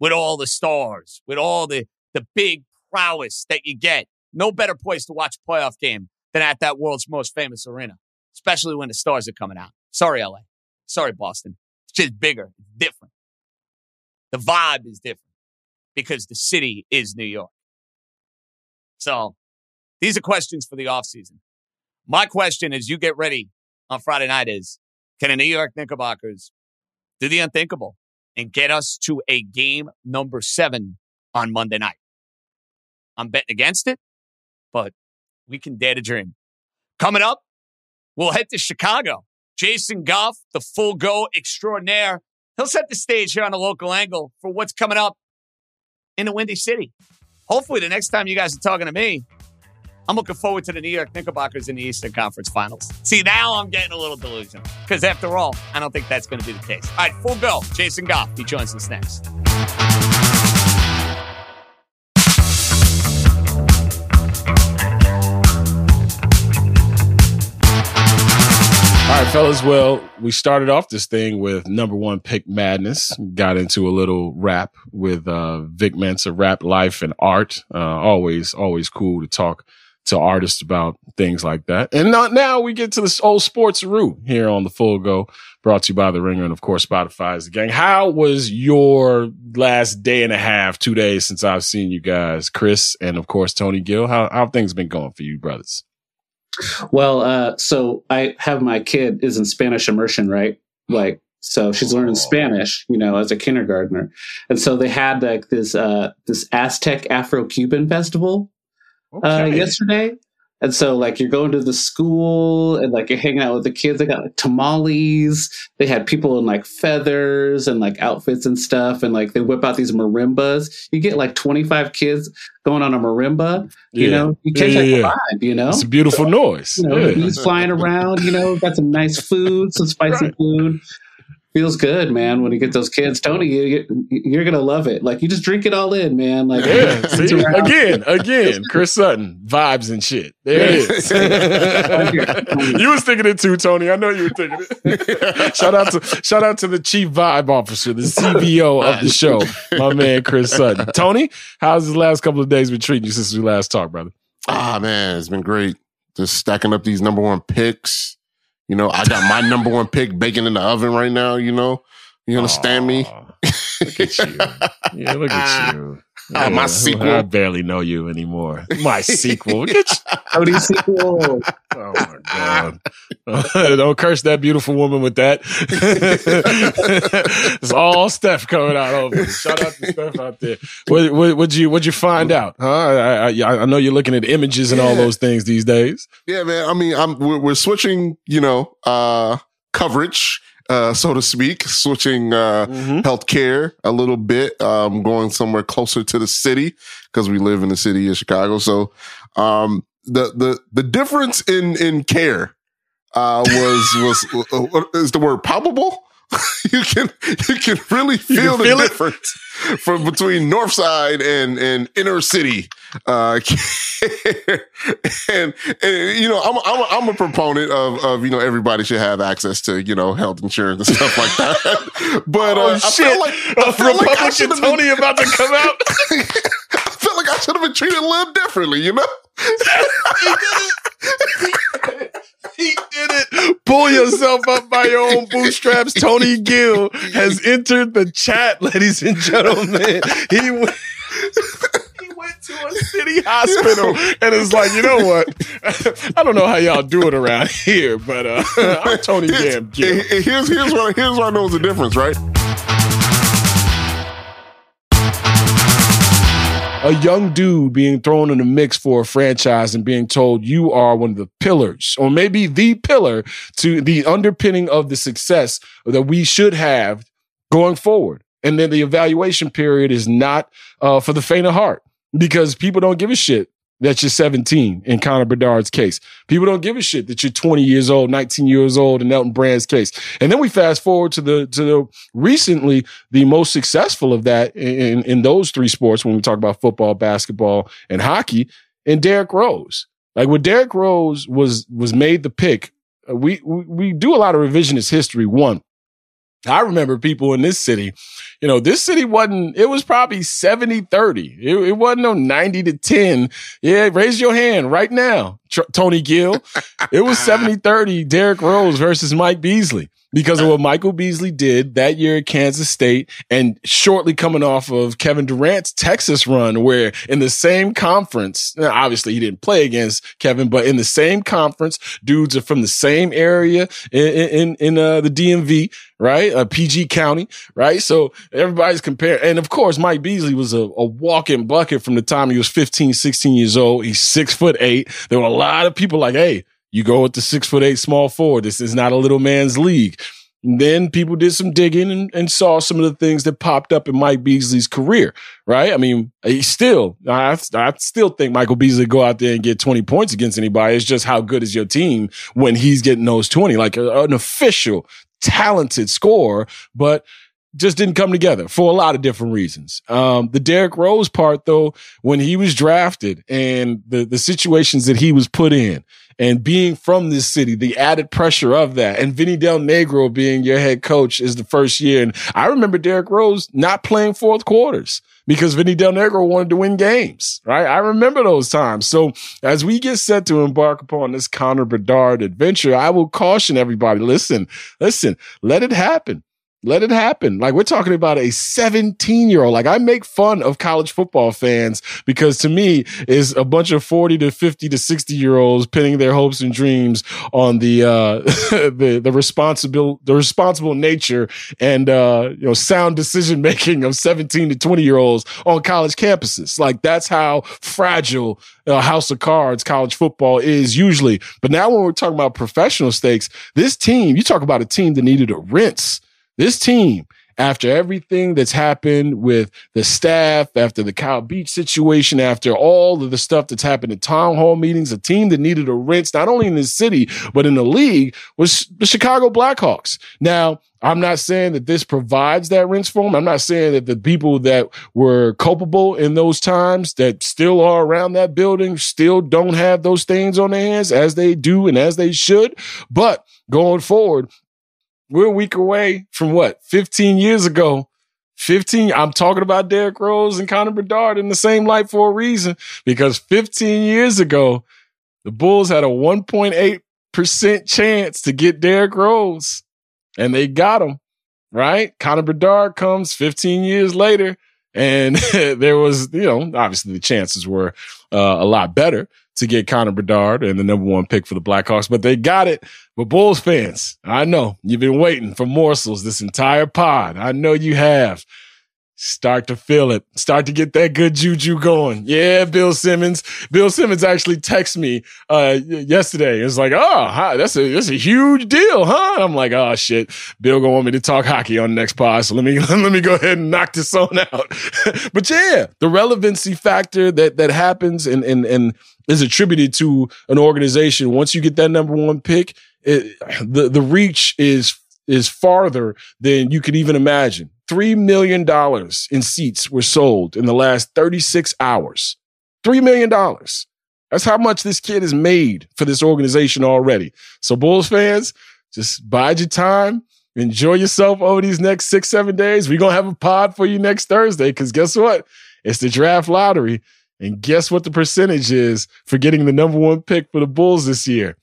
with all the stars, with all the, the big prowess that you get. No better place to watch a playoff game than at that world's most famous arena, especially when the stars are coming out. Sorry, LA. Sorry, Boston. It's just bigger, different. The vibe is different because the city is New York. So these are questions for the offseason. My question as you get ready on Friday night is can the New York Knickerbockers do the unthinkable and get us to a game number seven on Monday night? I'm betting against it, but we can dare to dream. Coming up, we'll head to Chicago. Jason Goff, the full go extraordinaire. He'll set the stage here on the local angle for what's coming up in the Windy City. Hopefully, the next time you guys are talking to me, I'm looking forward to the New York Knickerbockers in the Eastern Conference Finals. See, now I'm getting a little delusional because, after all, I don't think that's going to be the case. All right, full go. Jason Goff, he joins us next. All right, fellas. Well, we started off this thing with number one pick madness. Got into a little rap with uh, Vic Mensa, rap life and art. Uh, always, always cool to talk to artists about things like that. And not, now we get to this old sports route here on the Full Go, brought to you by the Ringer and of course Spotify is the gang. How was your last day and a half, two days since I've seen you guys, Chris and of course Tony Gill? How how things been going for you, brothers? Well, uh, so I have my kid is in Spanish immersion, right? Like, so she's learning Spanish, you know, as a kindergartner, and so they had like this uh, this Aztec Afro Cuban festival uh, yesterday. And so, like, you're going to the school and like you're hanging out with the kids. They got like tamales. They had people in like feathers and like outfits and stuff. And like they whip out these marimbas. You get like 25 kids going on a marimba. You Yeah. know, you catch Yeah, that yeah, yeah. vibe. You know, It's a beautiful noise. you know, Yeah. flying around, you know, got some nice food, some spicy food. Feels good, man, when you get those kids. Tony, you, you're going to love it. Like, you just drink it all in, man. Like, Yeah, see? again, again, Chris Sutton, vibes and shit. There it is. you was thinking it too, Tony. I know you were thinking it. shout out to shout out to the chief vibe officer, the CBO of the show, my man Chris Sutton. Tony, how's the last couple of days been treating you since we last talked, brother? Ah man, it's been great. Just stacking up these number one picks. You know, I got my number one pick baking in the oven right now. You know, you understand me? Look at you. Yeah, look at you. Ah, my sequel. I barely know you anymore. My sequel. Look at you. Sequel. Oh my god! Don't curse that beautiful woman with that. it's all Steph coming out over. you. Shout out to Steph out there. What what would you what you find out? Huh? I, I, I know you're looking at images and all those things these days. Yeah, man. I mean, I'm we're, we're switching. You know, uh, coverage, uh, so to speak, switching uh, healthcare a little bit. Um, going somewhere closer to the city because we live in the city of Chicago. So, um, the the the difference in in care uh, was was uh, what is the word palpable. you can you can really feel the feel difference from between North Side and and inner city uh, and, and you know I'm I'm I'm a proponent of of you know everybody should have access to you know health insurance and stuff like that. but uh, Oh I shit! felt like I A felt like I Republican Tony been, about to come out. I like I should have been treated a little differently, you know. He did it. He, he did it. Pull yourself up by your own bootstraps. Tony Gill has entered the chat, ladies and gentlemen. He went, he went to a city hospital and it's like, you know what? I don't know how y'all do it around here, but uh, I'm Tony Damn Gill. Here's here's what here's what I know is the difference, right? A young dude being thrown in the mix for a franchise and being told you are one of the pillars, or maybe the pillar to the underpinning of the success that we should have going forward. And then the evaluation period is not uh, for the faint of heart because people don't give a shit that you're 17 in Connor Bedard's case. People don't give a shit that you're 20 years old, 19 years old in Elton Brand's case. And then we fast forward to the to the recently the most successful of that in in those three sports when we talk about football, basketball, and hockey, and Derrick Rose. Like when Derrick Rose was was made the pick, uh, we we, we do a lot of revisionist history. One, I remember people in this city, you know, this city wasn't, it was probably 70 30. It, it wasn't no 90 to 10. Yeah, raise your hand right now, Tr- Tony Gill. It was 70 30, Derrick Rose versus Mike Beasley. because of what Michael Beasley did that year at Kansas State and shortly coming off of Kevin Durant's Texas run, where in the same conference, obviously he didn't play against Kevin, but in the same conference, dudes are from the same area in, in, in uh, the DMV, right? Uh, PG County, right? So everybody's comparing. And of course, Mike Beasley was a, a walk-in bucket from the time he was 15, 16 years old. He's six foot eight. There were a lot of people like, Hey, you go with the six foot eight small forward. This is not a little man's league. And then people did some digging and, and, saw some of the things that popped up in Mike Beasley's career, right? I mean, he still, I, I still think Michael Beasley go out there and get 20 points against anybody. It's just how good is your team when he's getting those 20, like an official talented scorer, but just didn't come together for a lot of different reasons. Um, the Derrick Rose part, though, when he was drafted and the, the situations that he was put in, and being from this city, the added pressure of that, and Vinny Del Negro being your head coach is the first year. And I remember Derrick Rose not playing fourth quarters because Vinny Del Negro wanted to win games, right? I remember those times. So as we get set to embark upon this Connor Bedard adventure, I will caution everybody, listen, listen, let it happen. Let it happen. Like we're talking about a 17 year old. Like I make fun of college football fans because to me is a bunch of 40 to 50 to 60 year olds pinning their hopes and dreams on the, uh, the, the responsible, the responsible nature and, uh, you know, sound decision making of 17 to 20 year olds on college campuses. Like that's how fragile a house of cards college football is usually. But now when we're talking about professional stakes, this team, you talk about a team that needed a rinse this team, after everything that's happened with the staff, after the Kyle Beach situation, after all of the stuff that's happened in town hall meetings, a team that needed a rinse, not only in the city, but in the league, was the Chicago Blackhawks. Now, I'm not saying that this provides that rinse for them. I'm not saying that the people that were culpable in those times that still are around that building still don't have those stains on their hands as they do and as they should. But going forward, we're a week away from what? 15 years ago. 15. I'm talking about Derrick Rose and Connor Bedard in the same light for a reason because 15 years ago, the Bulls had a 1.8% chance to get Derrick Rose and they got him, right? Connor Bedard comes 15 years later and there was, you know, obviously the chances were uh, a lot better to get Connor Bedard and the number one pick for the Blackhawks, but they got it. But Bulls fans, I know you've been waiting for morsels this entire pod. I know you have. Start to feel it. Start to get that good juju going. Yeah, Bill Simmons. Bill Simmons actually texted me uh, yesterday. It's like, oh, hi, that's a that's a huge deal, huh? I'm like, oh shit. Bill gonna want me to talk hockey on the next pod, so let me let me go ahead and knock this on out. but yeah, the relevancy factor that that happens and and and is attributed to an organization. Once you get that number one pick, it, the the reach is is farther than you could even imagine. $3 million in seats were sold in the last 36 hours. $3 million. That's how much this kid has made for this organization already. So, Bulls fans, just bide your time. Enjoy yourself over these next six, seven days. We're going to have a pod for you next Thursday because guess what? It's the draft lottery. And guess what the percentage is for getting the number one pick for the Bulls this year?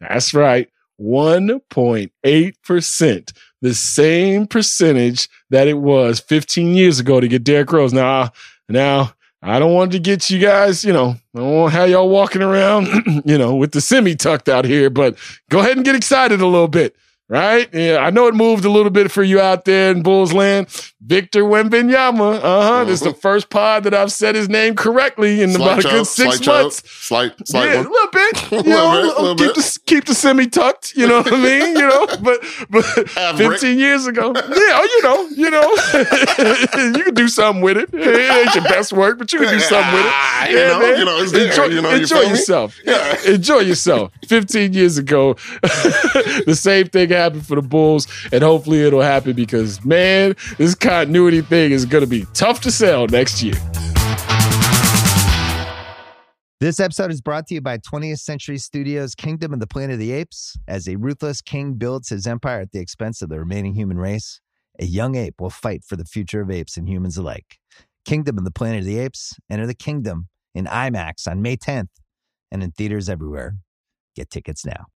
That's right. 1.8%, the same percentage that it was 15 years ago to get Derrick Rose. Now, now I don't want to get you guys, you know, I don't want have y'all walking around, you know, with the semi tucked out here, but go ahead and get excited a little bit right? Yeah, I know it moved a little bit for you out there in Bulls land. Victor Wembanyama. Uh-huh. uh-huh. This is the first pod that I've said his name correctly in slight about a good six months. Slight, slight yeah, a little bit. You know, bit, little keep bit. the keep the semi tucked. You know what I mean? You know, but but Average. fifteen years ago, yeah, oh, you know, you know, you can do something with it. It ain't your best work, but you can do something with it. Yeah, you know, you know, there, enjoy, you know, you enjoy me? yourself. Yeah. enjoy yourself. Fifteen years ago, the same thing happened for the Bulls, and hopefully it'll happen because man, this continuity thing is going to be tough to sell next year. This episode is brought to you by 20th Century Studios' Kingdom of the Planet of the Apes. As a ruthless king builds his empire at the expense of the remaining human race, a young ape will fight for the future of apes and humans alike. Kingdom of the Planet of the Apes. Enter the kingdom in IMAX on May 10th and in theaters everywhere. Get tickets now.